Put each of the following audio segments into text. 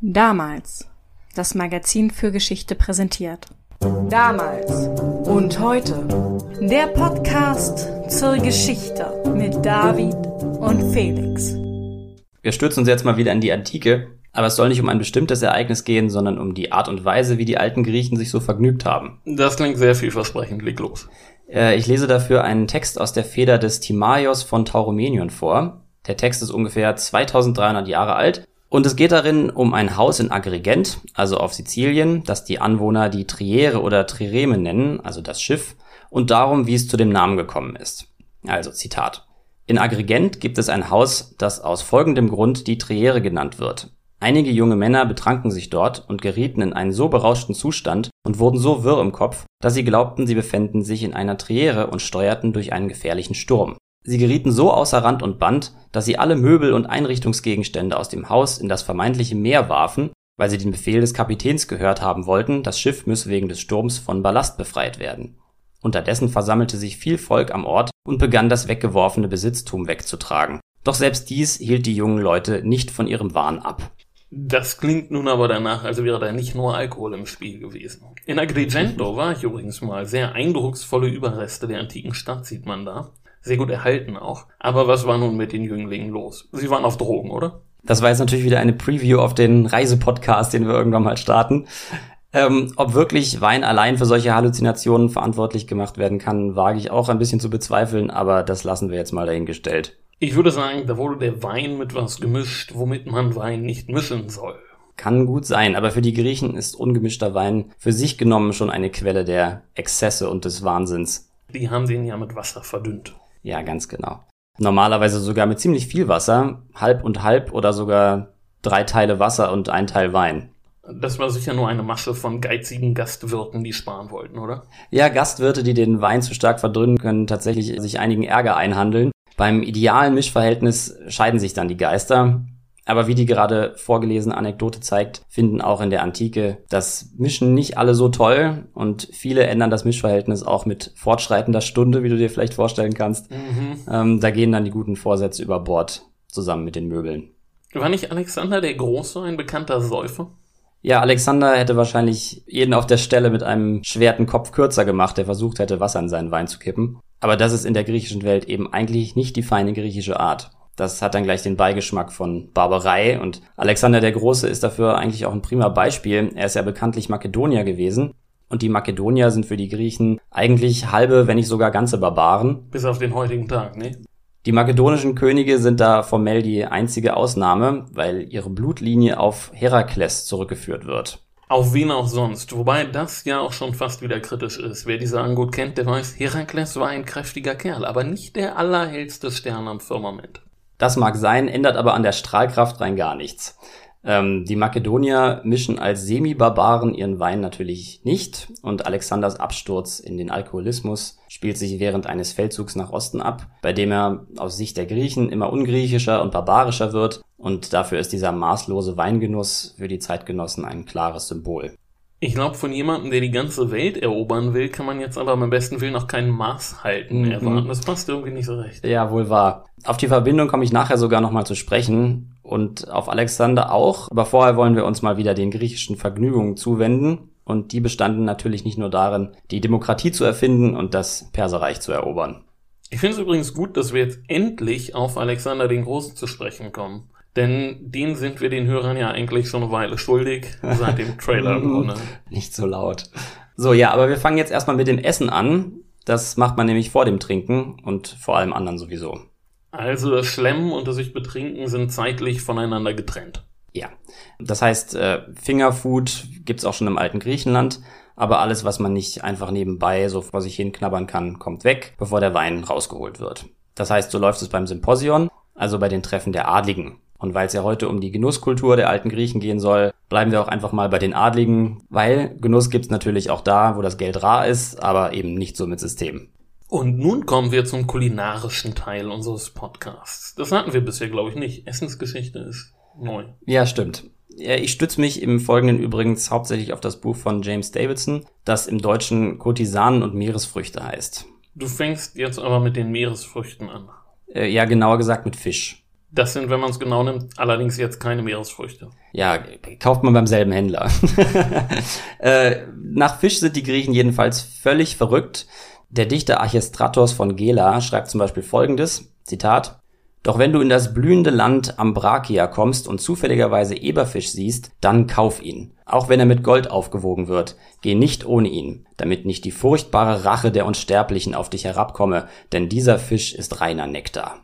Damals. Das Magazin für Geschichte präsentiert. Damals und heute. Der Podcast zur Geschichte mit David und Felix. Wir stürzen uns jetzt mal wieder in die Antike, aber es soll nicht um ein bestimmtes Ereignis gehen, sondern um die Art und Weise, wie die alten Griechen sich so vergnügt haben. Das klingt sehr vielversprechend, leg los. Äh, ich lese dafür einen Text aus der Feder des Timaios von Tauromenion vor. Der Text ist ungefähr 2300 Jahre alt und es geht darin um ein Haus in Agrigent, also auf Sizilien, das die Anwohner die Triere oder Trireme nennen, also das Schiff, und darum, wie es zu dem Namen gekommen ist. Also Zitat. In Agrigent gibt es ein Haus, das aus folgendem Grund die Triere genannt wird. Einige junge Männer betranken sich dort und gerieten in einen so berauschten Zustand und wurden so wirr im Kopf, dass sie glaubten, sie befänden sich in einer Triere und steuerten durch einen gefährlichen Sturm. Sie gerieten so außer Rand und Band, dass sie alle Möbel und Einrichtungsgegenstände aus dem Haus in das vermeintliche Meer warfen, weil sie den Befehl des Kapitäns gehört haben wollten, das Schiff müsse wegen des Sturms von Ballast befreit werden. Unterdessen versammelte sich viel Volk am Ort und begann das weggeworfene Besitztum wegzutragen. Doch selbst dies hielt die jungen Leute nicht von ihrem Wahn ab. Das klingt nun aber danach, als wäre da nicht nur Alkohol im Spiel gewesen. In Agrigento war ich übrigens mal. Sehr eindrucksvolle Überreste der antiken Stadt sieht man da sehr gut erhalten auch. Aber was war nun mit den Jünglingen los? Sie waren auf Drogen, oder? Das war jetzt natürlich wieder eine Preview auf den Reisepodcast, den wir irgendwann mal starten. Ähm, ob wirklich Wein allein für solche Halluzinationen verantwortlich gemacht werden kann, wage ich auch ein bisschen zu bezweifeln, aber das lassen wir jetzt mal dahingestellt. Ich würde sagen, da wurde der Wein mit was gemischt, womit man Wein nicht mischen soll. Kann gut sein, aber für die Griechen ist ungemischter Wein für sich genommen schon eine Quelle der Exzesse und des Wahnsinns. Die haben den ja mit Wasser verdünnt. Ja, ganz genau. Normalerweise sogar mit ziemlich viel Wasser, halb und halb oder sogar drei Teile Wasser und ein Teil Wein. Das war sicher nur eine Masse von geizigen Gastwirten, die sparen wollten, oder? Ja, Gastwirte, die den Wein zu stark verdünnen können, tatsächlich sich einigen Ärger einhandeln. Beim idealen Mischverhältnis scheiden sich dann die Geister. Aber wie die gerade vorgelesene Anekdote zeigt, finden auch in der Antike das Mischen nicht alle so toll und viele ändern das Mischverhältnis auch mit fortschreitender Stunde, wie du dir vielleicht vorstellen kannst. Mhm. Ähm, da gehen dann die guten Vorsätze über Bord zusammen mit den Möbeln. War nicht Alexander der Große ein bekannter Säufer? Ja, Alexander hätte wahrscheinlich jeden auf der Stelle mit einem schwerten Kopf kürzer gemacht, der versucht hätte, Wasser in seinen Wein zu kippen. Aber das ist in der griechischen Welt eben eigentlich nicht die feine griechische Art. Das hat dann gleich den Beigeschmack von Barbarei und Alexander der Große ist dafür eigentlich auch ein prima Beispiel. Er ist ja bekanntlich Makedonier gewesen und die Makedonier sind für die Griechen eigentlich halbe, wenn nicht sogar ganze Barbaren. Bis auf den heutigen Tag, ne? Die makedonischen Könige sind da formell die einzige Ausnahme, weil ihre Blutlinie auf Herakles zurückgeführt wird. Auf wen auch sonst. Wobei das ja auch schon fast wieder kritisch ist. Wer diese Angut kennt, der weiß, Herakles war ein kräftiger Kerl, aber nicht der allerhellste Stern am Firmament. Das mag sein, ändert aber an der Strahlkraft rein gar nichts. Ähm, die Makedonier mischen als Semi-Barbaren ihren Wein natürlich nicht und Alexanders Absturz in den Alkoholismus spielt sich während eines Feldzugs nach Osten ab, bei dem er aus Sicht der Griechen immer ungriechischer und barbarischer wird und dafür ist dieser maßlose Weingenuss für die Zeitgenossen ein klares Symbol. Ich glaube, von jemandem, der die ganze Welt erobern will, kann man jetzt aber am besten Willen noch keinen Maß halten mhm. erwarten. Das passt irgendwie nicht so recht. Ja, wohl wahr. Auf die Verbindung komme ich nachher sogar nochmal zu sprechen und auf Alexander auch. Aber vorher wollen wir uns mal wieder den griechischen Vergnügungen zuwenden. Und die bestanden natürlich nicht nur darin, die Demokratie zu erfinden und das Perserreich zu erobern. Ich finde es übrigens gut, dass wir jetzt endlich auf Alexander den Großen zu sprechen kommen. Denn den sind wir den Hörern ja eigentlich schon eine Weile schuldig, seit dem Trailer Grunde. Nicht so laut. So, ja, aber wir fangen jetzt erstmal mit dem Essen an. Das macht man nämlich vor dem Trinken und vor allem anderen sowieso. Also das Schlemmen und das sich betrinken sind zeitlich voneinander getrennt. Ja. Das heißt, äh, Fingerfood gibt's auch schon im alten Griechenland, aber alles, was man nicht einfach nebenbei so vor sich hin knabbern kann, kommt weg, bevor der Wein rausgeholt wird. Das heißt, so läuft es beim Symposion, also bei den Treffen der Adligen. Und weil es ja heute um die Genusskultur der alten Griechen gehen soll, bleiben wir auch einfach mal bei den Adligen, weil Genuss gibt's natürlich auch da, wo das Geld rar ist, aber eben nicht so mit System. Und nun kommen wir zum kulinarischen Teil unseres Podcasts. Das hatten wir bisher, glaube ich, nicht. Essensgeschichte ist neu. Ja, stimmt. Ich stütze mich im Folgenden übrigens hauptsächlich auf das Buch von James Davidson, das im Deutschen Kurtisanen und Meeresfrüchte heißt. Du fängst jetzt aber mit den Meeresfrüchten an. Äh, ja, genauer gesagt mit Fisch. Das sind, wenn man es genau nimmt, allerdings jetzt keine Meeresfrüchte. Ja, kauft man beim selben Händler. äh, nach Fisch sind die Griechen jedenfalls völlig verrückt. Der Dichter Archestratos von Gela schreibt zum Beispiel folgendes, Zitat, Doch wenn du in das blühende Land Ambrakia kommst und zufälligerweise Eberfisch siehst, dann kauf ihn. Auch wenn er mit Gold aufgewogen wird, geh nicht ohne ihn, damit nicht die furchtbare Rache der Unsterblichen auf dich herabkomme, denn dieser Fisch ist reiner Nektar.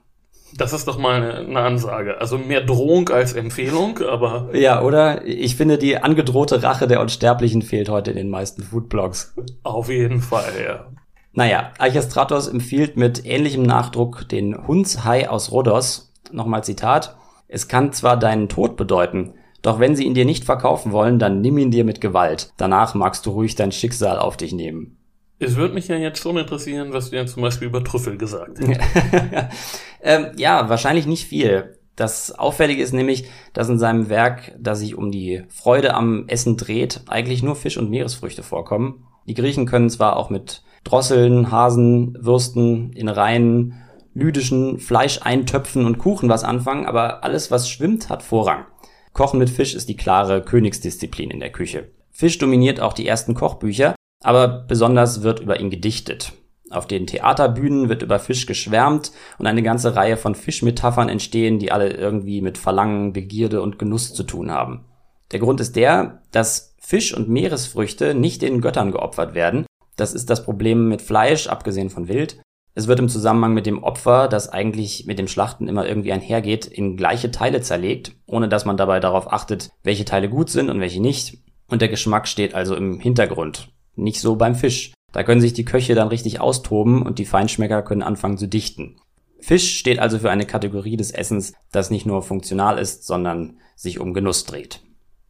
Das ist doch mal eine, eine, Ansage. Also mehr Drohung als Empfehlung, aber. Ja, oder? Ich finde, die angedrohte Rache der Unsterblichen fehlt heute in den meisten Foodblogs. Auf jeden Fall, ja. Naja, Archestratos empfiehlt mit ähnlichem Nachdruck den Hundshai aus Rhodos. Nochmal Zitat. Es kann zwar deinen Tod bedeuten, doch wenn sie ihn dir nicht verkaufen wollen, dann nimm ihn dir mit Gewalt. Danach magst du ruhig dein Schicksal auf dich nehmen. Es würde mich ja jetzt schon interessieren, was du ja zum Beispiel über Trüffel gesagt hast. ähm, ja, wahrscheinlich nicht viel. Das Auffällige ist nämlich, dass in seinem Werk, das sich um die Freude am Essen dreht, eigentlich nur Fisch und Meeresfrüchte vorkommen. Die Griechen können zwar auch mit Drosseln, Hasen, Würsten, Innereien, lydischen Fleischeintöpfen und Kuchen was anfangen, aber alles, was schwimmt, hat Vorrang. Kochen mit Fisch ist die klare Königsdisziplin in der Küche. Fisch dominiert auch die ersten Kochbücher, aber besonders wird über ihn gedichtet. Auf den Theaterbühnen wird über Fisch geschwärmt und eine ganze Reihe von Fischmetaphern entstehen, die alle irgendwie mit Verlangen, Begierde und Genuss zu tun haben. Der Grund ist der, dass Fisch und Meeresfrüchte nicht den Göttern geopfert werden. Das ist das Problem mit Fleisch, abgesehen von Wild. Es wird im Zusammenhang mit dem Opfer, das eigentlich mit dem Schlachten immer irgendwie einhergeht, in gleiche Teile zerlegt, ohne dass man dabei darauf achtet, welche Teile gut sind und welche nicht. Und der Geschmack steht also im Hintergrund. Nicht so beim Fisch. Da können sich die Köche dann richtig austoben und die Feinschmecker können anfangen zu dichten. Fisch steht also für eine Kategorie des Essens, das nicht nur funktional ist, sondern sich um Genuss dreht.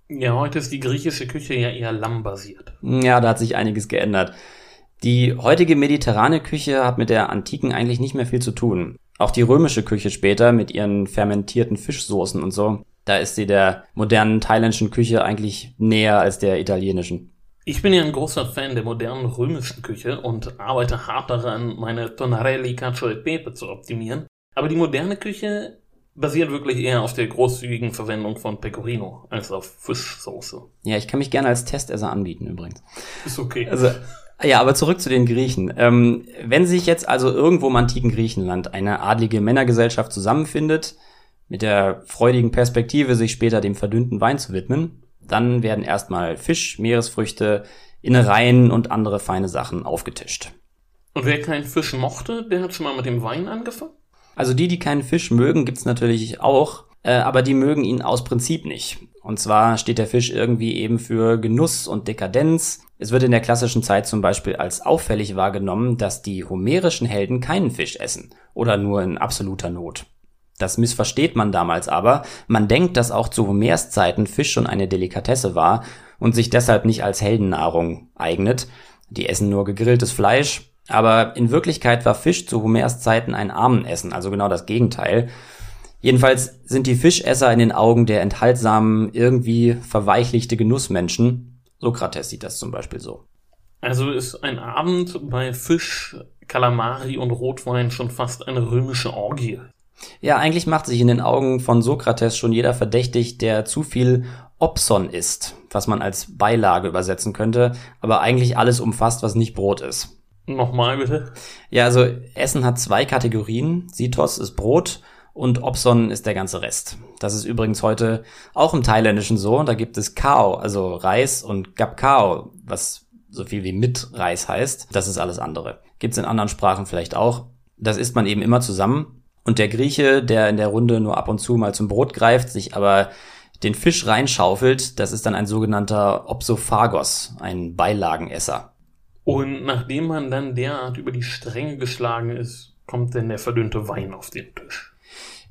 Ja, heute ist die griechische Küche ja eher lammbasiert. Ja, da hat sich einiges geändert. Die heutige mediterrane Küche hat mit der antiken eigentlich nicht mehr viel zu tun. Auch die römische Küche später mit ihren fermentierten Fischsoßen und so, da ist sie der modernen thailändischen Küche eigentlich näher als der italienischen. Ich bin ja ein großer Fan der modernen römischen Küche und arbeite hart daran, meine Tonarelli Cacio e Pepe zu optimieren. Aber die moderne Küche basiert wirklich eher auf der großzügigen Verwendung von Pecorino als auf Fischsoße. Ja, ich kann mich gerne als Testesser anbieten übrigens. Ist okay. Also, ja, aber zurück zu den Griechen. Ähm, wenn sich jetzt also irgendwo im antiken Griechenland eine adlige Männergesellschaft zusammenfindet, mit der freudigen Perspektive, sich später dem verdünnten Wein zu widmen, dann werden erstmal Fisch, Meeresfrüchte, Innereien und andere feine Sachen aufgetischt. Und wer keinen Fisch mochte, der hat schon mal mit dem Wein angefangen? Also die, die keinen Fisch mögen, gibt's natürlich auch, äh, aber die mögen ihn aus Prinzip nicht. Und zwar steht der Fisch irgendwie eben für Genuss und Dekadenz. Es wird in der klassischen Zeit zum Beispiel als auffällig wahrgenommen, dass die homerischen Helden keinen Fisch essen oder nur in absoluter Not. Das missversteht man damals aber. Man denkt, dass auch zu Homers Zeiten Fisch schon eine Delikatesse war und sich deshalb nicht als Heldennahrung eignet. Die essen nur gegrilltes Fleisch. Aber in Wirklichkeit war Fisch zu Homers Zeiten ein Armenessen, also genau das Gegenteil. Jedenfalls sind die Fischesser in den Augen der enthaltsamen, irgendwie verweichlichte Genussmenschen. Sokrates sieht das zum Beispiel so. Also ist ein Abend bei Fisch, Kalamari und Rotwein schon fast eine römische Orgie. Ja, eigentlich macht sich in den Augen von Sokrates schon jeder verdächtig, der zu viel Opson isst, was man als Beilage übersetzen könnte, aber eigentlich alles umfasst, was nicht Brot ist. Nochmal bitte. Ja, also Essen hat zwei Kategorien. Sitos ist Brot und Opson ist der ganze Rest. Das ist übrigens heute auch im Thailändischen so. Da gibt es Kao, also Reis und Gapkao, was so viel wie mit Reis heißt. Das ist alles andere. Gibt's in anderen Sprachen vielleicht auch. Das isst man eben immer zusammen und der Grieche, der in der Runde nur ab und zu mal zum Brot greift, sich aber den Fisch reinschaufelt, das ist dann ein sogenannter Opsophagos, ein Beilagenesser. Und nachdem man dann derart über die Stränge geschlagen ist, kommt denn der verdünnte Wein auf den Tisch.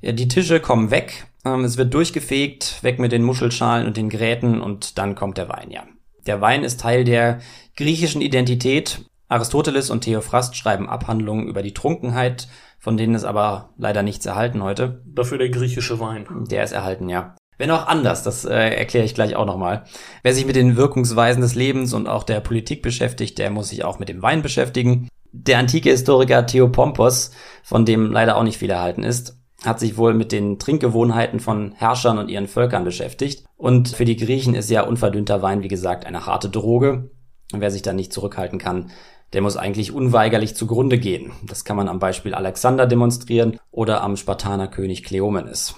Ja, die Tische kommen weg, ähm, es wird durchgefegt, weg mit den Muschelschalen und den Gräten und dann kommt der Wein, ja. Der Wein ist Teil der griechischen Identität. Aristoteles und Theophrast schreiben Abhandlungen über die Trunkenheit von denen ist aber leider nichts erhalten heute. Dafür der griechische Wein. Der ist erhalten, ja. Wenn auch anders, das äh, erkläre ich gleich auch nochmal. Wer sich mit den Wirkungsweisen des Lebens und auch der Politik beschäftigt, der muss sich auch mit dem Wein beschäftigen. Der antike Historiker Theopompos, von dem leider auch nicht viel erhalten ist, hat sich wohl mit den Trinkgewohnheiten von Herrschern und ihren Völkern beschäftigt. Und für die Griechen ist ja unverdünnter Wein, wie gesagt, eine harte Droge. Und wer sich da nicht zurückhalten kann, der muss eigentlich unweigerlich zugrunde gehen. Das kann man am Beispiel Alexander demonstrieren oder am Spartanerkönig Kleomenes.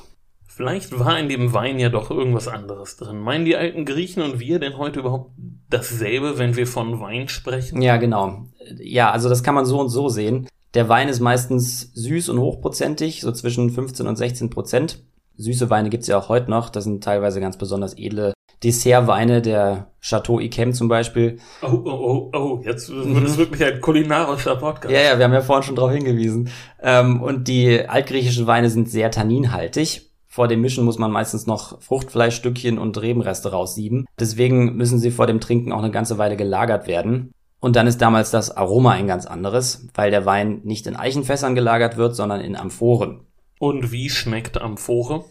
Vielleicht war in dem Wein ja doch irgendwas anderes drin. Meinen die alten Griechen und wir denn heute überhaupt dasselbe, wenn wir von Wein sprechen? Ja, genau. Ja, also das kann man so und so sehen. Der Wein ist meistens süß und hochprozentig, so zwischen 15 und 16 Prozent. Süße Weine gibt's ja auch heute noch. Das sind teilweise ganz besonders edle Dessertweine, der Chateau Yquem zum Beispiel. Oh, oh, oh, oh, jetzt wird es wirklich ein kulinarischer Podcast. Ja, ja, wir haben ja vorhin schon darauf hingewiesen. Ähm, und die altgriechischen Weine sind sehr tanninhaltig. Vor dem Mischen muss man meistens noch Fruchtfleischstückchen und Rebenreste raussieben. Deswegen müssen sie vor dem Trinken auch eine ganze Weile gelagert werden. Und dann ist damals das Aroma ein ganz anderes, weil der Wein nicht in Eichenfässern gelagert wird, sondern in Amphoren. Und wie schmeckt Amphore?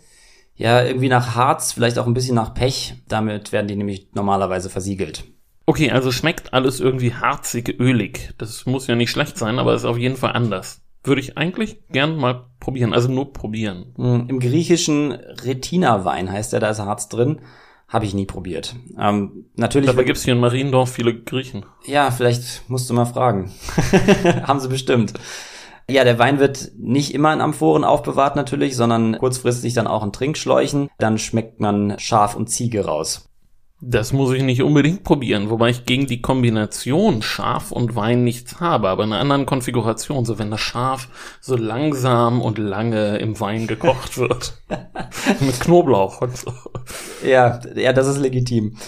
Ja, irgendwie nach Harz, vielleicht auch ein bisschen nach Pech. Damit werden die nämlich normalerweise versiegelt. Okay, also schmeckt alles irgendwie harzig, ölig. Das muss ja nicht schlecht sein, aber ist auf jeden Fall anders. Würde ich eigentlich gern mal probieren, also nur probieren. Hm, Im griechischen Retina-Wein heißt der, da ist Harz drin. Habe ich nie probiert. Ähm, natürlich. Dabei gibt's hier in Mariendorf viele Griechen. Ja, vielleicht musst du mal fragen. Haben sie bestimmt. Ja, der Wein wird nicht immer in Amphoren aufbewahrt natürlich, sondern kurzfristig dann auch in Trinkschläuchen. Dann schmeckt man Schaf und Ziege raus. Das muss ich nicht unbedingt probieren, wobei ich gegen die Kombination Schaf und Wein nichts habe, aber in einer anderen Konfiguration, so wenn das Schaf so langsam und lange im Wein gekocht wird. Mit Knoblauch und so. Ja, ja, das ist legitim.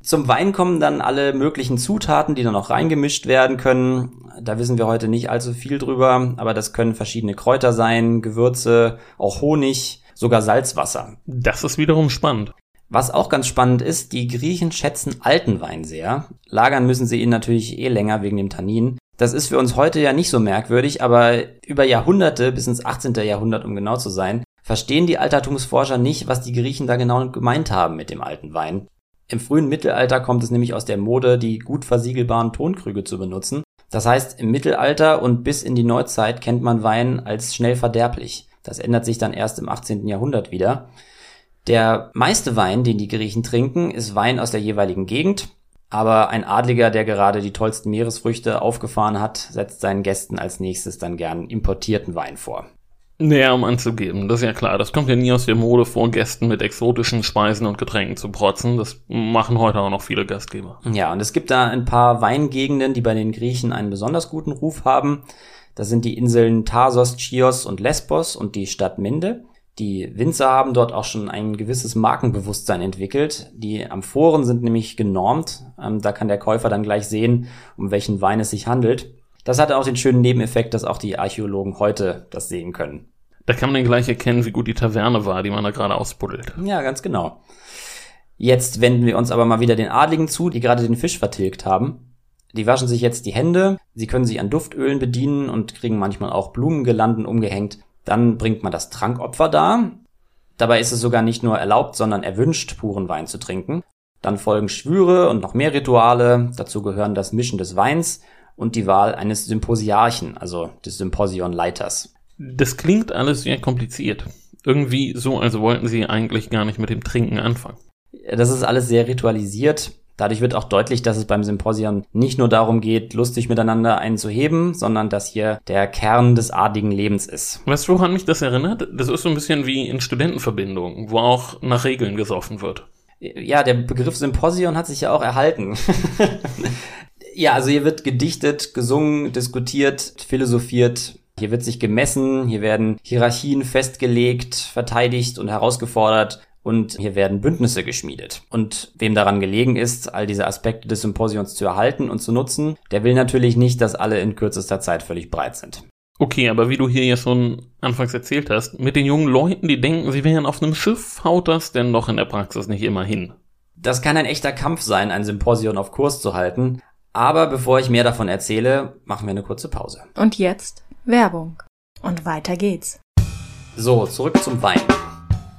Zum Wein kommen dann alle möglichen Zutaten, die dann auch reingemischt werden können. Da wissen wir heute nicht allzu viel drüber, aber das können verschiedene Kräuter sein, Gewürze, auch Honig, sogar Salzwasser. Das ist wiederum spannend. Was auch ganz spannend ist, die Griechen schätzen alten Wein sehr. Lagern müssen sie ihn natürlich eh länger wegen dem Tannin. Das ist für uns heute ja nicht so merkwürdig, aber über Jahrhunderte, bis ins 18. Jahrhundert um genau zu sein, verstehen die Altertumsforscher nicht, was die Griechen da genau gemeint haben mit dem alten Wein. Im frühen Mittelalter kommt es nämlich aus der Mode, die gut versiegelbaren Tonkrüge zu benutzen. Das heißt, im Mittelalter und bis in die Neuzeit kennt man Wein als schnell verderblich. Das ändert sich dann erst im 18. Jahrhundert wieder. Der meiste Wein, den die Griechen trinken, ist Wein aus der jeweiligen Gegend. Aber ein Adliger, der gerade die tollsten Meeresfrüchte aufgefahren hat, setzt seinen Gästen als nächstes dann gern importierten Wein vor. Naja, um anzugeben, das ist ja klar. Das kommt ja nie aus der Mode vor, Gästen mit exotischen Speisen und Getränken zu protzen. Das machen heute auch noch viele Gastgeber. Ja, und es gibt da ein paar Weingegenden, die bei den Griechen einen besonders guten Ruf haben. Das sind die Inseln Tarsos, Chios und Lesbos und die Stadt Minde. Die Winzer haben dort auch schon ein gewisses Markenbewusstsein entwickelt. Die Amphoren sind nämlich genormt. Ähm, da kann der Käufer dann gleich sehen, um welchen Wein es sich handelt. Das hat auch den schönen Nebeneffekt, dass auch die Archäologen heute das sehen können. Da kann man dann gleich erkennen, wie gut die Taverne war, die man da gerade ausbuddelt. Ja, ganz genau. Jetzt wenden wir uns aber mal wieder den Adligen zu, die gerade den Fisch vertilgt haben. Die waschen sich jetzt die Hände, sie können sich an Duftölen bedienen und kriegen manchmal auch Blumengirlanden umgehängt. Dann bringt man das Trankopfer dar. Dabei ist es sogar nicht nur erlaubt, sondern erwünscht, puren Wein zu trinken. Dann folgen Schwüre und noch mehr Rituale. Dazu gehören das Mischen des Weins und die Wahl eines Symposiarchen, also des Symposionleiters. Das klingt alles sehr kompliziert. Irgendwie so, als wollten sie eigentlich gar nicht mit dem Trinken anfangen. Das ist alles sehr ritualisiert. Dadurch wird auch deutlich, dass es beim Symposion nicht nur darum geht, lustig miteinander einen zu heben, sondern dass hier der Kern des adligen Lebens ist. Weißt du, woran mich das erinnert? Das ist so ein bisschen wie in Studentenverbindungen, wo auch nach Regeln gesoffen wird. Ja, der Begriff Symposion hat sich ja auch erhalten. Ja, also hier wird gedichtet, gesungen, diskutiert, philosophiert. Hier wird sich gemessen, hier werden Hierarchien festgelegt, verteidigt und herausgefordert und hier werden Bündnisse geschmiedet. Und wem daran gelegen ist, all diese Aspekte des Symposions zu erhalten und zu nutzen, der will natürlich nicht, dass alle in kürzester Zeit völlig breit sind. Okay, aber wie du hier ja schon anfangs erzählt hast, mit den jungen Leuten, die denken, sie wären auf einem Schiff, haut das denn doch in der Praxis nicht immer hin. Das kann ein echter Kampf sein, ein Symposion auf Kurs zu halten, aber bevor ich mehr davon erzähle, machen wir eine kurze Pause. Und jetzt Werbung. Und weiter geht's. So, zurück zum Wein.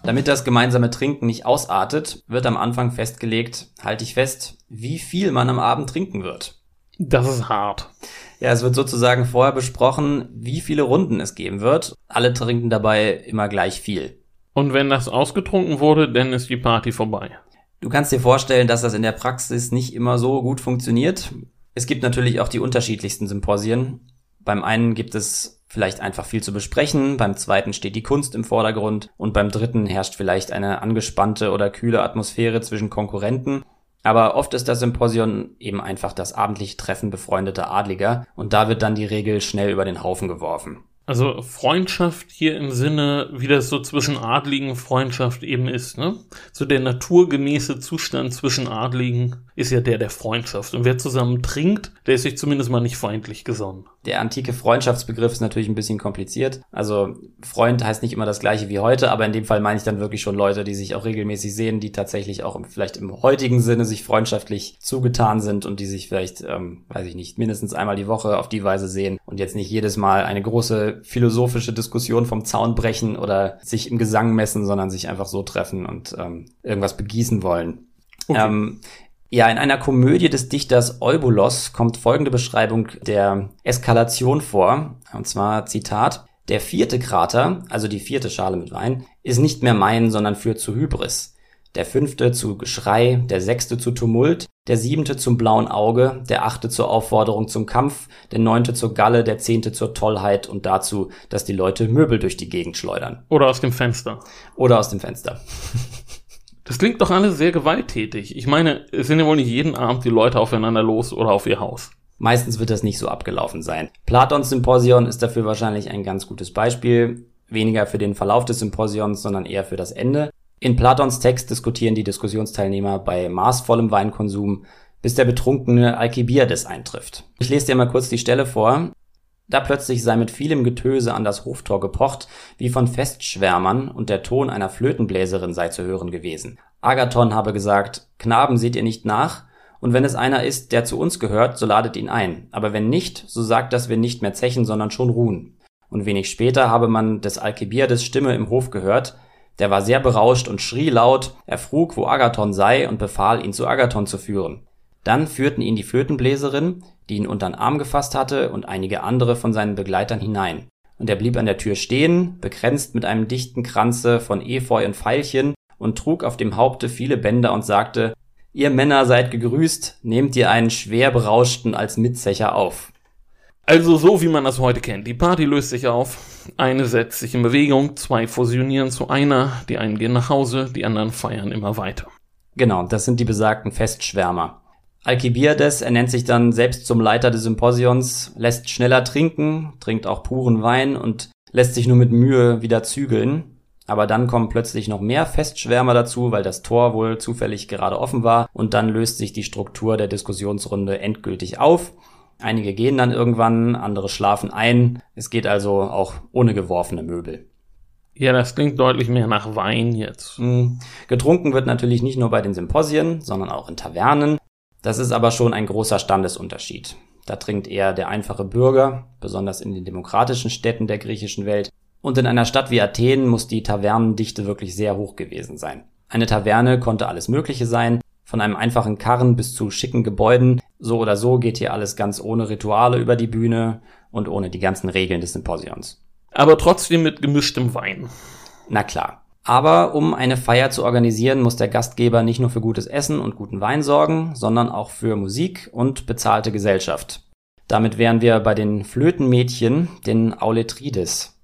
Damit das gemeinsame Trinken nicht ausartet, wird am Anfang festgelegt, halte ich fest, wie viel man am Abend trinken wird. Das ist hart. Ja, es wird sozusagen vorher besprochen, wie viele Runden es geben wird. Alle trinken dabei immer gleich viel. Und wenn das ausgetrunken wurde, dann ist die Party vorbei. Du kannst dir vorstellen, dass das in der Praxis nicht immer so gut funktioniert. Es gibt natürlich auch die unterschiedlichsten Symposien. Beim einen gibt es vielleicht einfach viel zu besprechen, beim zweiten steht die Kunst im Vordergrund und beim dritten herrscht vielleicht eine angespannte oder kühle Atmosphäre zwischen Konkurrenten. Aber oft ist das Symposion eben einfach das abendliche Treffen befreundeter Adliger und da wird dann die Regel schnell über den Haufen geworfen. Also Freundschaft hier im Sinne, wie das so zwischen Adligen Freundschaft eben ist, ne? So der naturgemäße Zustand zwischen Adligen ist ja der der Freundschaft. Und wer zusammen trinkt, der ist sich zumindest mal nicht feindlich gesonnen. Der antike Freundschaftsbegriff ist natürlich ein bisschen kompliziert. Also Freund heißt nicht immer das gleiche wie heute, aber in dem Fall meine ich dann wirklich schon Leute, die sich auch regelmäßig sehen, die tatsächlich auch vielleicht im heutigen Sinne sich freundschaftlich zugetan sind und die sich vielleicht, ähm, weiß ich nicht, mindestens einmal die Woche auf die Weise sehen und jetzt nicht jedes Mal eine große philosophische Diskussion vom Zaun brechen oder sich im Gesang messen, sondern sich einfach so treffen und ähm, irgendwas begießen wollen. Okay. Ähm, ja, in einer Komödie des Dichters Eubulos kommt folgende Beschreibung der Eskalation vor. Und zwar Zitat. Der vierte Krater, also die vierte Schale mit Wein, ist nicht mehr mein, sondern führt zu Hybris der fünfte zu Geschrei, der sechste zu Tumult, der siebente zum blauen Auge, der achte zur Aufforderung zum Kampf, der neunte zur Galle, der zehnte zur Tollheit und dazu, dass die Leute Möbel durch die Gegend schleudern. Oder aus dem Fenster. Oder aus dem Fenster. Das klingt doch alles sehr gewalttätig. Ich meine, es sind ja wohl nicht jeden Abend die Leute aufeinander los oder auf ihr Haus. Meistens wird das nicht so abgelaufen sein. Platons Symposion ist dafür wahrscheinlich ein ganz gutes Beispiel. Weniger für den Verlauf des Symposions, sondern eher für das Ende. In Platons Text diskutieren die Diskussionsteilnehmer bei maßvollem Weinkonsum, bis der betrunkene Alkibiades eintrifft. Ich lese dir mal kurz die Stelle vor. Da plötzlich sei mit vielem Getöse an das Hoftor gepocht, wie von Festschwärmern, und der Ton einer Flötenbläserin sei zu hören gewesen. Agathon habe gesagt, Knaben seht ihr nicht nach? Und wenn es einer ist, der zu uns gehört, so ladet ihn ein. Aber wenn nicht, so sagt, dass wir nicht mehr zechen, sondern schon ruhen. Und wenig später habe man des Alkibiades Stimme im Hof gehört, der war sehr berauscht und schrie laut, er frug, wo Agathon sei und befahl, ihn zu Agathon zu führen. Dann führten ihn die Flötenbläserin, die ihn untern Arm gefasst hatte, und einige andere von seinen Begleitern hinein. Und er blieb an der Tür stehen, bekränzt mit einem dichten Kranze von Efeu und Veilchen, und trug auf dem Haupte viele Bänder und sagte, Ihr Männer seid gegrüßt, nehmt ihr einen schwer berauschten als Mitzecher auf. Also so wie man das heute kennt. Die Party löst sich auf, eine setzt sich in Bewegung, zwei fusionieren zu einer, die einen gehen nach Hause, die anderen feiern immer weiter. Genau, das sind die besagten Festschwärmer. Alkibiades ernennt sich dann selbst zum Leiter des Symposions, lässt schneller trinken, trinkt auch puren Wein und lässt sich nur mit Mühe wieder zügeln. Aber dann kommen plötzlich noch mehr Festschwärmer dazu, weil das Tor wohl zufällig gerade offen war und dann löst sich die Struktur der Diskussionsrunde endgültig auf Einige gehen dann irgendwann, andere schlafen ein. Es geht also auch ohne geworfene Möbel. Ja, das klingt deutlich mehr nach Wein jetzt. Mhm. Getrunken wird natürlich nicht nur bei den Symposien, sondern auch in Tavernen. Das ist aber schon ein großer Standesunterschied. Da trinkt eher der einfache Bürger, besonders in den demokratischen Städten der griechischen Welt. Und in einer Stadt wie Athen muss die Tavernendichte wirklich sehr hoch gewesen sein. Eine Taverne konnte alles Mögliche sein, von einem einfachen Karren bis zu schicken Gebäuden, so oder so geht hier alles ganz ohne Rituale über die Bühne und ohne die ganzen Regeln des Symposions. Aber trotzdem mit gemischtem Wein. Na klar. Aber um eine Feier zu organisieren, muss der Gastgeber nicht nur für gutes Essen und guten Wein sorgen, sondern auch für Musik und bezahlte Gesellschaft. Damit wären wir bei den Flötenmädchen, den Auletrides.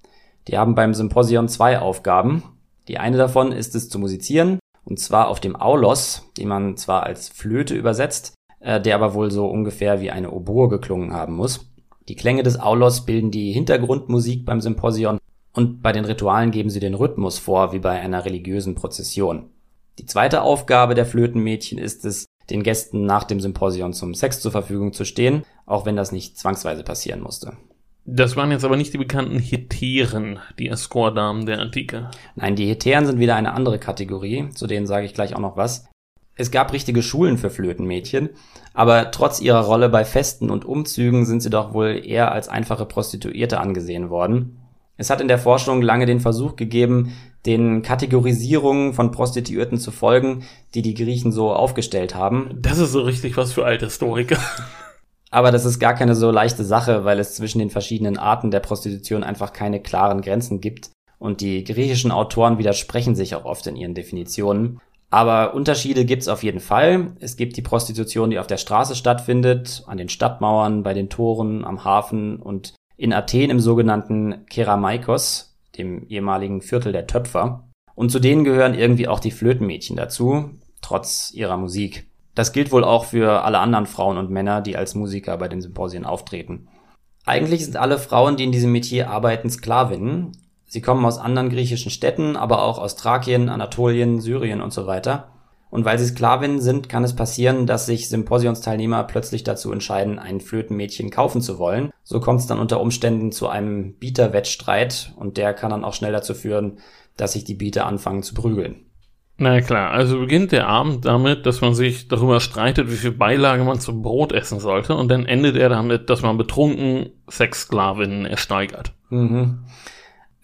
Die haben beim Symposion zwei Aufgaben. Die eine davon ist es zu musizieren, und zwar auf dem Aulos, den man zwar als Flöte übersetzt, äh, der aber wohl so ungefähr wie eine Oboe geklungen haben muss. Die Klänge des Aulos bilden die Hintergrundmusik beim Symposion und bei den Ritualen geben sie den Rhythmus vor, wie bei einer religiösen Prozession. Die zweite Aufgabe der Flötenmädchen ist es, den Gästen nach dem Symposion zum Sex zur Verfügung zu stehen, auch wenn das nicht zwangsweise passieren musste. Das waren jetzt aber nicht die bekannten Heteren, die Escortdamen der Antike. Nein, die Heteren sind wieder eine andere Kategorie, zu denen sage ich gleich auch noch was. Es gab richtige Schulen für Flötenmädchen, aber trotz ihrer Rolle bei Festen und Umzügen sind sie doch wohl eher als einfache Prostituierte angesehen worden. Es hat in der Forschung lange den Versuch gegeben, den Kategorisierungen von Prostituierten zu folgen, die die Griechen so aufgestellt haben. Das ist so richtig was für alte Historiker. Aber das ist gar keine so leichte Sache, weil es zwischen den verschiedenen Arten der Prostitution einfach keine klaren Grenzen gibt. Und die griechischen Autoren widersprechen sich auch oft in ihren Definitionen. Aber Unterschiede gibt's auf jeden Fall. Es gibt die Prostitution, die auf der Straße stattfindet, an den Stadtmauern, bei den Toren, am Hafen und in Athen im sogenannten Keramaikos, dem ehemaligen Viertel der Töpfer. Und zu denen gehören irgendwie auch die Flötenmädchen dazu, trotz ihrer Musik. Das gilt wohl auch für alle anderen Frauen und Männer, die als Musiker bei den Symposien auftreten. Eigentlich sind alle Frauen, die in diesem Metier arbeiten, Sklavinnen. Sie kommen aus anderen griechischen Städten, aber auch aus Thrakien, Anatolien, Syrien und so weiter. Und weil sie Sklavinnen sind, kann es passieren, dass sich Symposionsteilnehmer plötzlich dazu entscheiden, ein Flötenmädchen kaufen zu wollen. So kommt es dann unter Umständen zu einem Bieterwettstreit und der kann dann auch schnell dazu führen, dass sich die Bieter anfangen zu prügeln. Na klar, also beginnt der Abend damit, dass man sich darüber streitet, wie viel Beilage man zum Brot essen sollte, und dann endet er damit, dass man betrunken Sexsklavinnen ersteigert. Mhm.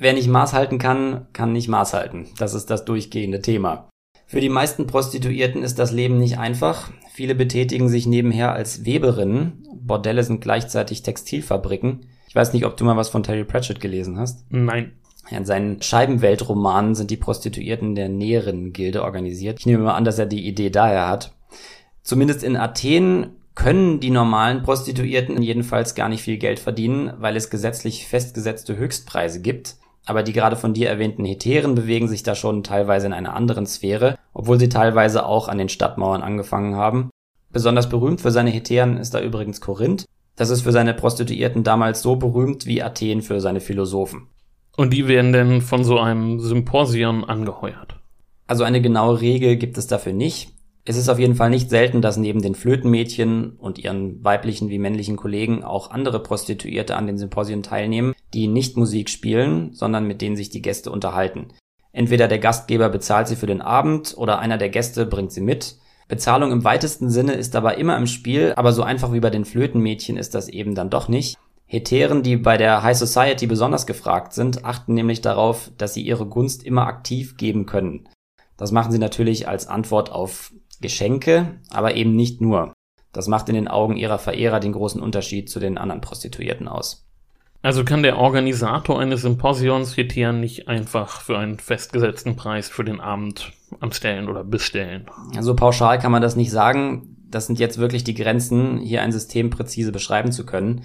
Wer nicht Maß halten kann, kann nicht Maß halten. Das ist das durchgehende Thema. Für die meisten Prostituierten ist das Leben nicht einfach. Viele betätigen sich nebenher als Weberinnen. Bordelle sind gleichzeitig Textilfabriken. Ich weiß nicht, ob du mal was von Terry Pratchett gelesen hast. Nein. In seinen Scheibenweltromanen sind die Prostituierten der näheren Gilde organisiert. Ich nehme mal an, dass er die Idee daher hat. Zumindest in Athen können die normalen Prostituierten jedenfalls gar nicht viel Geld verdienen, weil es gesetzlich festgesetzte Höchstpreise gibt. Aber die gerade von dir erwähnten Heteren bewegen sich da schon teilweise in einer anderen Sphäre, obwohl sie teilweise auch an den Stadtmauern angefangen haben. Besonders berühmt für seine Heteren ist da übrigens Korinth. Das ist für seine Prostituierten damals so berühmt wie Athen für seine Philosophen. Und die werden dann von so einem Symposion angeheuert. Also eine genaue Regel gibt es dafür nicht. Es ist auf jeden Fall nicht selten, dass neben den Flötenmädchen und ihren weiblichen wie männlichen Kollegen auch andere Prostituierte an den Symposien teilnehmen, die nicht Musik spielen, sondern mit denen sich die Gäste unterhalten. Entweder der Gastgeber bezahlt sie für den Abend oder einer der Gäste bringt sie mit. Bezahlung im weitesten Sinne ist aber immer im Spiel, aber so einfach wie bei den Flötenmädchen ist das eben dann doch nicht. Heteren, die bei der High Society besonders gefragt sind, achten nämlich darauf, dass sie ihre Gunst immer aktiv geben können. Das machen sie natürlich als Antwort auf Geschenke, aber eben nicht nur. Das macht in den Augen ihrer Verehrer den großen Unterschied zu den anderen Prostituierten aus. Also kann der Organisator eines Symposions Heteren nicht einfach für einen festgesetzten Preis für den Abend anstellen oder bestellen. Also pauschal kann man das nicht sagen. Das sind jetzt wirklich die Grenzen, hier ein System präzise beschreiben zu können.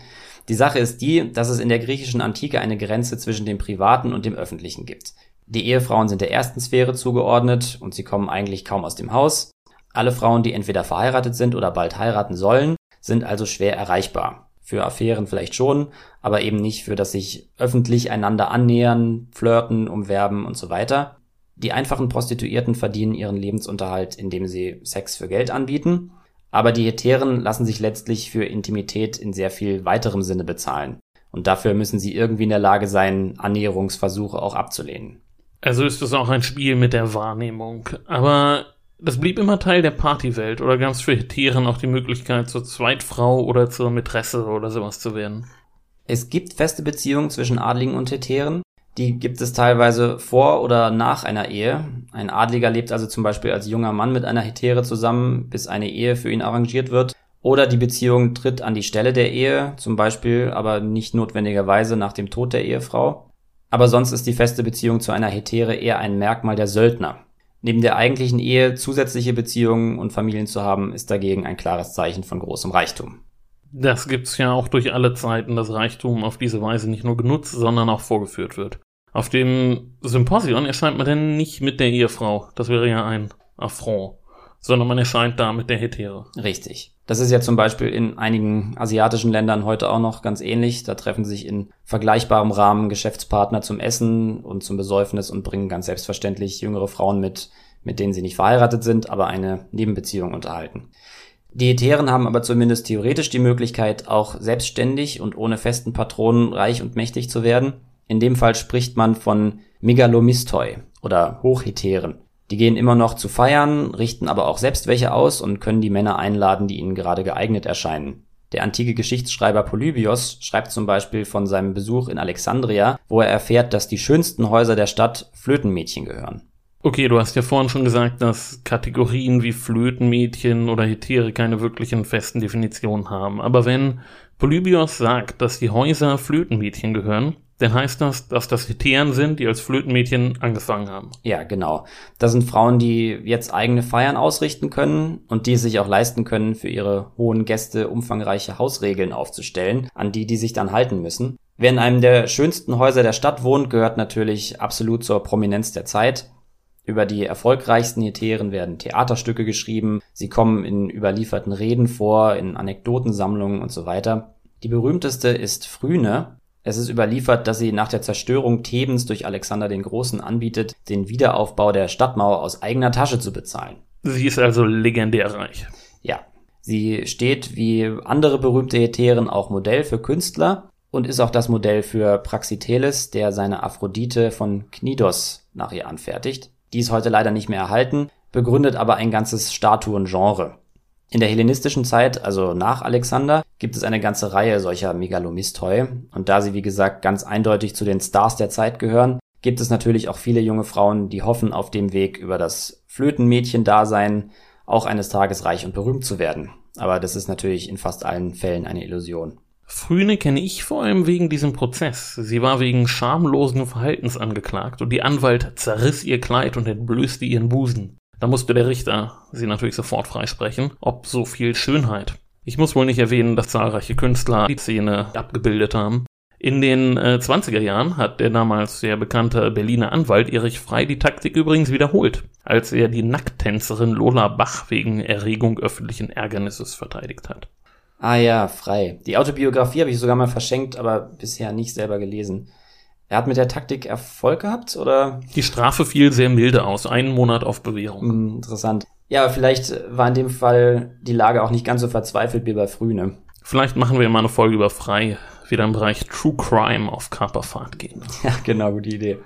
Die Sache ist die, dass es in der griechischen Antike eine Grenze zwischen dem Privaten und dem Öffentlichen gibt. Die Ehefrauen sind der ersten Sphäre zugeordnet und sie kommen eigentlich kaum aus dem Haus. Alle Frauen, die entweder verheiratet sind oder bald heiraten sollen, sind also schwer erreichbar. Für Affären vielleicht schon, aber eben nicht für das sich öffentlich einander annähern, flirten, umwerben und so weiter. Die einfachen Prostituierten verdienen ihren Lebensunterhalt, indem sie Sex für Geld anbieten aber die Heteren lassen sich letztlich für Intimität in sehr viel weiterem Sinne bezahlen. Und dafür müssen sie irgendwie in der Lage sein, Annäherungsversuche auch abzulehnen. Also ist es auch ein Spiel mit der Wahrnehmung. Aber das blieb immer Teil der Partywelt oder gab es für Heteren auch die Möglichkeit, zur Zweitfrau oder zur Mätresse oder sowas zu werden? Es gibt feste Beziehungen zwischen Adligen und Heteren, die gibt es teilweise vor oder nach einer Ehe. Ein Adliger lebt also zum Beispiel als junger Mann mit einer Hetäre zusammen, bis eine Ehe für ihn arrangiert wird. Oder die Beziehung tritt an die Stelle der Ehe, zum Beispiel aber nicht notwendigerweise nach dem Tod der Ehefrau. Aber sonst ist die feste Beziehung zu einer Hetäre eher ein Merkmal der Söldner. Neben der eigentlichen Ehe zusätzliche Beziehungen und Familien zu haben, ist dagegen ein klares Zeichen von großem Reichtum. Das gibt's ja auch durch alle Zeiten, dass Reichtum auf diese Weise nicht nur genutzt, sondern auch vorgeführt wird. Auf dem Symposion erscheint man denn nicht mit der Ehefrau. Das wäre ja ein Affront. Sondern man erscheint da mit der Hetäre. Richtig. Das ist ja zum Beispiel in einigen asiatischen Ländern heute auch noch ganz ähnlich. Da treffen sich in vergleichbarem Rahmen Geschäftspartner zum Essen und zum Besäufnis und bringen ganz selbstverständlich jüngere Frauen mit, mit denen sie nicht verheiratet sind, aber eine Nebenbeziehung unterhalten. Die Heteren haben aber zumindest theoretisch die Möglichkeit, auch selbstständig und ohne festen Patronen reich und mächtig zu werden. In dem Fall spricht man von Megalomistoi oder Hochheteren. Die gehen immer noch zu feiern, richten aber auch selbst welche aus und können die Männer einladen, die ihnen gerade geeignet erscheinen. Der antike Geschichtsschreiber Polybios schreibt zum Beispiel von seinem Besuch in Alexandria, wo er erfährt, dass die schönsten Häuser der Stadt Flötenmädchen gehören. Okay, du hast ja vorhin schon gesagt, dass Kategorien wie Flötenmädchen oder Hetäre keine wirklichen festen Definitionen haben. Aber wenn Polybios sagt, dass die Häuser Flötenmädchen gehören, dann heißt das, dass das Hetären sind, die als Flötenmädchen angefangen haben. Ja, genau. Das sind Frauen, die jetzt eigene Feiern ausrichten können und die es sich auch leisten können, für ihre hohen Gäste umfangreiche Hausregeln aufzustellen, an die die sich dann halten müssen. Wer in einem der schönsten Häuser der Stadt wohnt, gehört natürlich absolut zur Prominenz der Zeit. Über die erfolgreichsten Hetären werden Theaterstücke geschrieben, sie kommen in überlieferten Reden vor, in Anekdotensammlungen und so weiter. Die berühmteste ist Phryne, es ist überliefert, dass sie nach der Zerstörung Thebens durch Alexander den Großen anbietet, den Wiederaufbau der Stadtmauer aus eigener Tasche zu bezahlen. Sie ist also legendär reich. Ja. Sie steht wie andere berühmte Hetären auch Modell für Künstler und ist auch das Modell für Praxiteles, der seine Aphrodite von Knidos nach ihr anfertigt. Die ist heute leider nicht mehr erhalten, begründet aber ein ganzes Statuengenre. In der hellenistischen Zeit, also nach Alexander, gibt es eine ganze Reihe solcher Megalomistoi. Und da sie, wie gesagt, ganz eindeutig zu den Stars der Zeit gehören, gibt es natürlich auch viele junge Frauen, die hoffen, auf dem Weg über das Flötenmädchen-Dasein auch eines Tages reich und berühmt zu werden. Aber das ist natürlich in fast allen Fällen eine Illusion. Frühne kenne ich vor allem wegen diesem Prozess. Sie war wegen schamlosen Verhaltens angeklagt und die Anwalt zerriss ihr Kleid und entblößte ihren Busen. Da musste der Richter sie natürlich sofort freisprechen, ob so viel Schönheit. Ich muss wohl nicht erwähnen, dass zahlreiche Künstler die Szene abgebildet haben. In den äh, 20er Jahren hat der damals sehr bekannte Berliner Anwalt Erich Frei die Taktik übrigens wiederholt, als er die Nackttänzerin Lola Bach wegen Erregung öffentlichen Ärgernisses verteidigt hat. Ah ja, Frei. Die Autobiografie habe ich sogar mal verschenkt, aber bisher nicht selber gelesen. Er hat mit der Taktik Erfolg gehabt, oder? Die Strafe fiel sehr milde aus, einen Monat auf Bewährung. Hm, interessant. Ja, vielleicht war in dem Fall die Lage auch nicht ganz so verzweifelt wie bei Frühne. Vielleicht machen wir mal eine Folge über Frei, wieder im Bereich True Crime auf Kaperfahrt gehen. Ja, genau, gute Idee.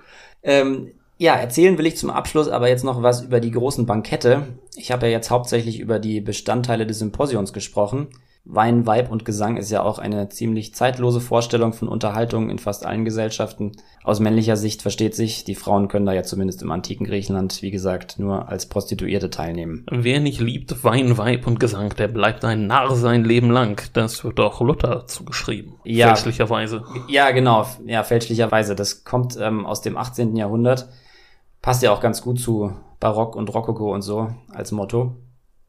Ähm, ja, erzählen will ich zum Abschluss aber jetzt noch was über die großen Bankette. Ich habe ja jetzt hauptsächlich über die Bestandteile des Symposions gesprochen. Wein, Weib und Gesang ist ja auch eine ziemlich zeitlose Vorstellung von Unterhaltung in fast allen Gesellschaften. Aus männlicher Sicht versteht sich, die Frauen können da ja zumindest im antiken Griechenland, wie gesagt, nur als Prostituierte teilnehmen. Wer nicht liebt Wein, Weib und Gesang, der bleibt ein Narr sein Leben lang. Das wird auch Luther zugeschrieben. Ja. Fälschlicherweise. Ja, genau. Ja, fälschlicherweise. Das kommt ähm, aus dem 18. Jahrhundert. Passt ja auch ganz gut zu Barock und Rokoko und so als Motto.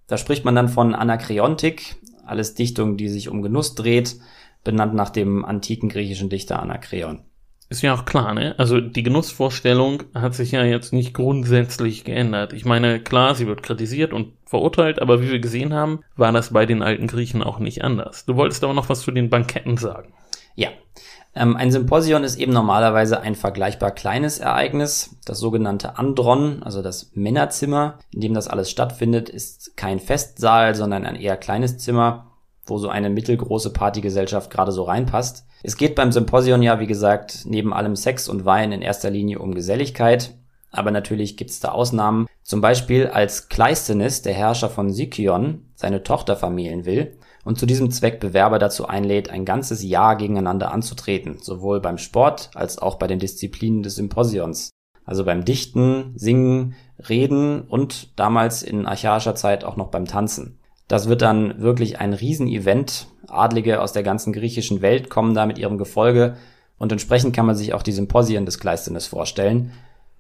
Da spricht man dann von Anakreontik, alles Dichtung, die sich um Genuss dreht, benannt nach dem antiken griechischen Dichter Anakreon. Ist ja auch klar, ne? Also die Genussvorstellung hat sich ja jetzt nicht grundsätzlich geändert. Ich meine, klar, sie wird kritisiert und verurteilt, aber wie wir gesehen haben, war das bei den alten Griechen auch nicht anders. Du wolltest aber noch was zu den Banketten sagen. Ja. Ähm, ein Symposion ist eben normalerweise ein vergleichbar kleines Ereignis. Das sogenannte Andron, also das Männerzimmer, in dem das alles stattfindet, ist kein Festsaal, sondern ein eher kleines Zimmer, wo so eine mittelgroße Partygesellschaft gerade so reinpasst. Es geht beim Symposion ja, wie gesagt, neben allem Sex und Wein in erster Linie um Geselligkeit. Aber natürlich gibt es da Ausnahmen. Zum Beispiel als Kleisthenes, der Herrscher von Sikion, seine Tochter vermählen will und zu diesem Zweck Bewerber dazu einlädt, ein ganzes Jahr gegeneinander anzutreten, sowohl beim Sport als auch bei den Disziplinen des Symposions. Also beim Dichten, Singen, Reden und damals in archaischer Zeit auch noch beim Tanzen. Das wird dann wirklich ein Riesenevent. Adlige aus der ganzen griechischen Welt kommen da mit ihrem Gefolge und entsprechend kann man sich auch die Symposien des Kleistenes vorstellen.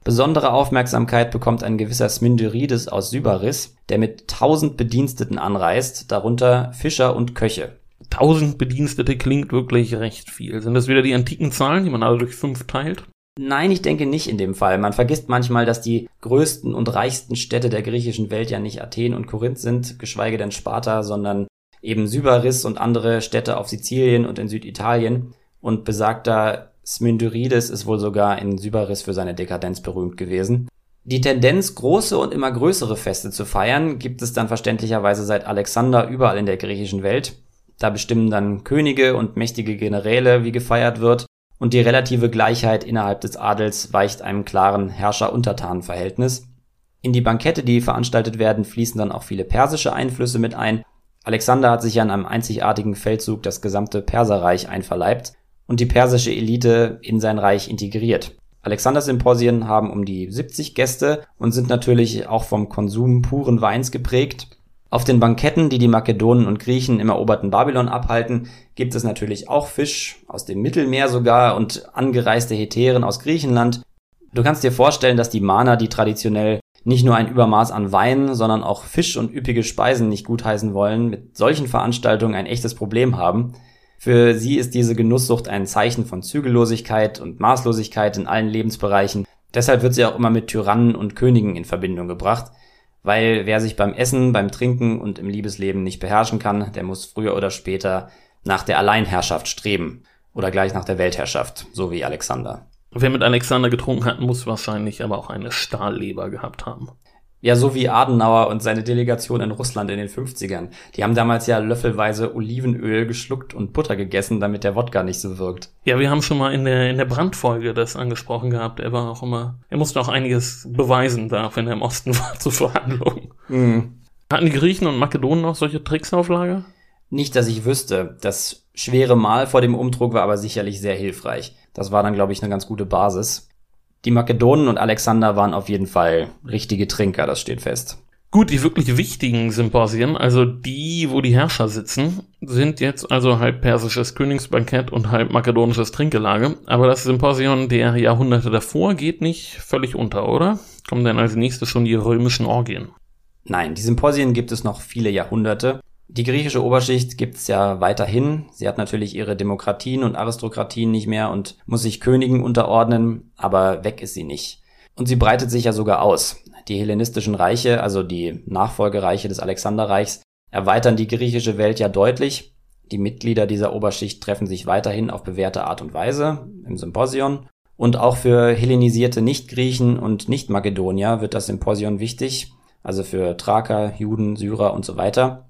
Besondere Aufmerksamkeit bekommt ein gewisser Sminderides aus Sybaris, der mit tausend Bediensteten anreist, darunter Fischer und Köche. Tausend Bedienstete klingt wirklich recht viel. Sind das wieder die antiken Zahlen, die man alle durch fünf teilt? Nein, ich denke nicht in dem Fall. Man vergisst manchmal, dass die größten und reichsten Städte der griechischen Welt ja nicht Athen und Korinth sind, geschweige denn Sparta, sondern eben Sybaris und andere Städte auf Sizilien und in Süditalien. Und besagter Smindurides ist wohl sogar in Sybaris für seine Dekadenz berühmt gewesen. Die Tendenz, große und immer größere Feste zu feiern, gibt es dann verständlicherweise seit Alexander überall in der griechischen Welt. Da bestimmen dann Könige und mächtige Generäle, wie gefeiert wird, und die relative Gleichheit innerhalb des Adels weicht einem klaren Herrscher-Untertanen-Verhältnis. In die Bankette, die veranstaltet werden, fließen dann auch viele persische Einflüsse mit ein. Alexander hat sich ja in einem einzigartigen Feldzug das gesamte Perserreich einverleibt und die persische Elite in sein Reich integriert. Alexander-Symposien haben um die 70 Gäste und sind natürlich auch vom Konsum puren Weins geprägt. Auf den Banketten, die die Makedonen und Griechen im eroberten Babylon abhalten, gibt es natürlich auch Fisch, aus dem Mittelmeer sogar, und angereiste Heteren aus Griechenland. Du kannst dir vorstellen, dass die Maner, die traditionell nicht nur ein Übermaß an Wein, sondern auch Fisch und üppige Speisen nicht gutheißen wollen, mit solchen Veranstaltungen ein echtes Problem haben. Für sie ist diese Genusssucht ein Zeichen von Zügellosigkeit und Maßlosigkeit in allen Lebensbereichen. Deshalb wird sie auch immer mit Tyrannen und Königen in Verbindung gebracht, weil wer sich beim Essen, beim Trinken und im Liebesleben nicht beherrschen kann, der muss früher oder später nach der Alleinherrschaft streben oder gleich nach der Weltherrschaft, so wie Alexander. Wer mit Alexander getrunken hat, muss wahrscheinlich aber auch eine Stahlleber gehabt haben. Ja, so wie Adenauer und seine Delegation in Russland in den 50ern. Die haben damals ja löffelweise Olivenöl geschluckt und Butter gegessen, damit der Wodka nicht so wirkt. Ja, wir haben schon mal in der, in der Brandfolge das angesprochen gehabt. Er war auch immer, er musste auch einiges beweisen da, wenn er im Osten war zur Verhandlung. Mhm. Hatten die Griechen und Makedonen auch solche Tricks auf Lager? Nicht, dass ich wüsste. Das schwere Mal vor dem Umdruck war aber sicherlich sehr hilfreich. Das war dann, glaube ich, eine ganz gute Basis. Die Makedonen und Alexander waren auf jeden Fall richtige Trinker, das steht fest. Gut, die wirklich wichtigen Symposien, also die, wo die Herrscher sitzen, sind jetzt also halb persisches Königsbankett und halb makedonisches Trinkgelage. Aber das Symposion der Jahrhunderte davor geht nicht völlig unter, oder? Kommen dann als nächstes schon die römischen Orgien? Nein, die Symposien gibt es noch viele Jahrhunderte. Die griechische Oberschicht gibt's ja weiterhin. Sie hat natürlich ihre Demokratien und Aristokratien nicht mehr und muss sich Königen unterordnen, aber weg ist sie nicht. Und sie breitet sich ja sogar aus. Die hellenistischen Reiche, also die Nachfolgereiche des Alexanderreichs, erweitern die griechische Welt ja deutlich. Die Mitglieder dieser Oberschicht treffen sich weiterhin auf bewährte Art und Weise im Symposion. Und auch für hellenisierte Nicht-Griechen und Nicht-Makedonier wird das Symposion wichtig, also für Thraker, Juden, Syrer und so weiter.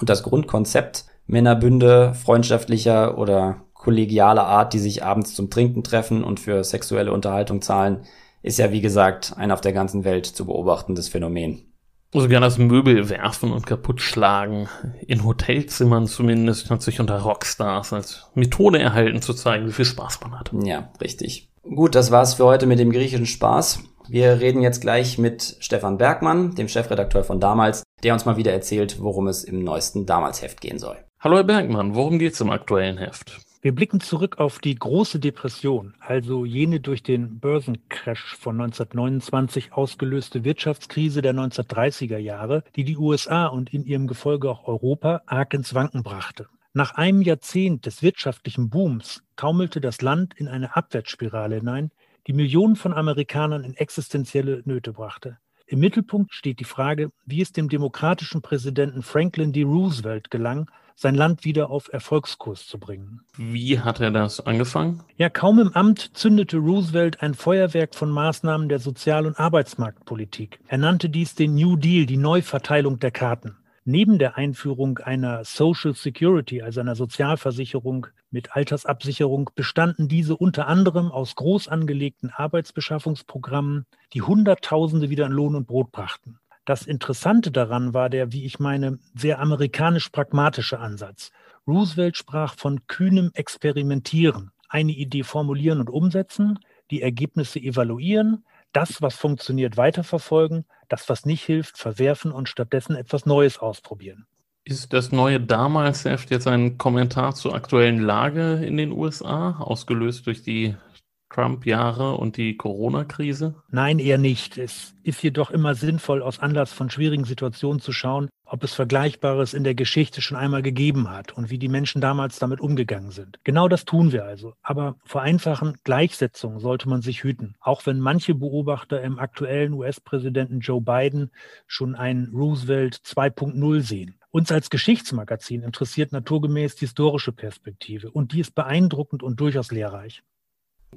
Und das Grundkonzept Männerbünde freundschaftlicher oder kollegialer Art, die sich abends zum Trinken treffen und für sexuelle Unterhaltung zahlen, ist ja wie gesagt ein auf der ganzen Welt zu beobachtendes Phänomen. Also gerne das Möbel werfen und kaputt schlagen. In Hotelzimmern zumindest hat sich unter Rockstars als Methode erhalten zu zeigen, wie viel Spaß man hat. Ja, richtig. Gut, das war's für heute mit dem griechischen Spaß. Wir reden jetzt gleich mit Stefan Bergmann, dem Chefredakteur von damals, der uns mal wieder erzählt, worum es im neuesten Damals-Heft gehen soll. Hallo Herr Bergmann, worum geht's im aktuellen Heft? Wir blicken zurück auf die große Depression, also jene durch den Börsencrash von 1929 ausgelöste Wirtschaftskrise der 1930er Jahre, die die USA und in ihrem Gefolge auch Europa arg ins Wanken brachte. Nach einem Jahrzehnt des wirtschaftlichen Booms taumelte das Land in eine Abwärtsspirale hinein, die Millionen von Amerikanern in existenzielle Nöte brachte. Im Mittelpunkt steht die Frage, wie es dem demokratischen Präsidenten Franklin D. Roosevelt gelang, sein Land wieder auf Erfolgskurs zu bringen. Wie hat er das angefangen? Ja, kaum im Amt zündete Roosevelt ein Feuerwerk von Maßnahmen der Sozial- und Arbeitsmarktpolitik. Er nannte dies den New Deal, die Neuverteilung der Karten. Neben der Einführung einer Social Security, also einer Sozialversicherung mit Altersabsicherung, bestanden diese unter anderem aus groß angelegten Arbeitsbeschaffungsprogrammen, die Hunderttausende wieder in Lohn und Brot brachten. Das Interessante daran war der, wie ich meine, sehr amerikanisch-pragmatische Ansatz. Roosevelt sprach von kühnem Experimentieren, eine Idee formulieren und umsetzen, die Ergebnisse evaluieren, das, was funktioniert, weiterverfolgen, das, was nicht hilft, verwerfen und stattdessen etwas Neues ausprobieren. Ist das neue damals jetzt ein Kommentar zur aktuellen Lage in den USA, ausgelöst durch die Trump-Jahre und die Corona-Krise? Nein, eher nicht. Es ist jedoch immer sinnvoll, aus Anlass von schwierigen Situationen zu schauen, ob es Vergleichbares in der Geschichte schon einmal gegeben hat und wie die Menschen damals damit umgegangen sind. Genau das tun wir also. Aber vor einfachen Gleichsetzungen sollte man sich hüten, auch wenn manche Beobachter im aktuellen US-Präsidenten Joe Biden schon einen Roosevelt 2.0 sehen. Uns als Geschichtsmagazin interessiert naturgemäß die historische Perspektive und die ist beeindruckend und durchaus lehrreich.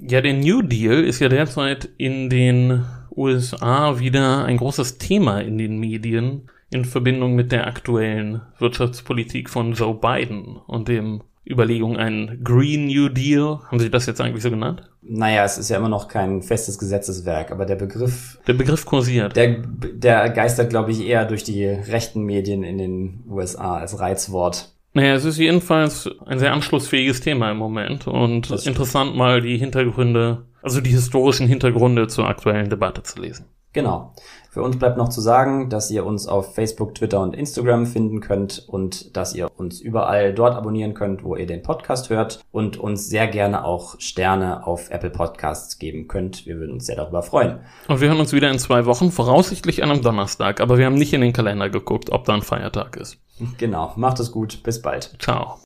Ja, der New Deal ist ja derzeit in den USA wieder ein großes Thema in den Medien in Verbindung mit der aktuellen Wirtschaftspolitik von Joe Biden und dem Überlegung, ein Green New Deal. Haben Sie das jetzt eigentlich so genannt? Naja, es ist ja immer noch kein festes Gesetzeswerk, aber der Begriff. Der Begriff kursiert. Der, der geistert, glaube ich, eher durch die rechten Medien in den USA als Reizwort. Naja, es ist jedenfalls ein sehr anschlussfähiges Thema im Moment und interessant mal die Hintergründe Also die historischen Hintergründe zur aktuellen Debatte zu lesen. Genau. Für uns bleibt noch zu sagen, dass ihr uns auf Facebook, Twitter und Instagram finden könnt und dass ihr uns überall dort abonnieren könnt, wo ihr den Podcast hört und uns sehr gerne auch Sterne auf Apple Podcasts geben könnt. Wir würden uns sehr darüber freuen. Und wir hören uns wieder in zwei Wochen, voraussichtlich an einem Donnerstag, aber wir haben nicht in den Kalender geguckt, ob da ein Feiertag ist. Genau. Macht es gut. Bis bald. Ciao.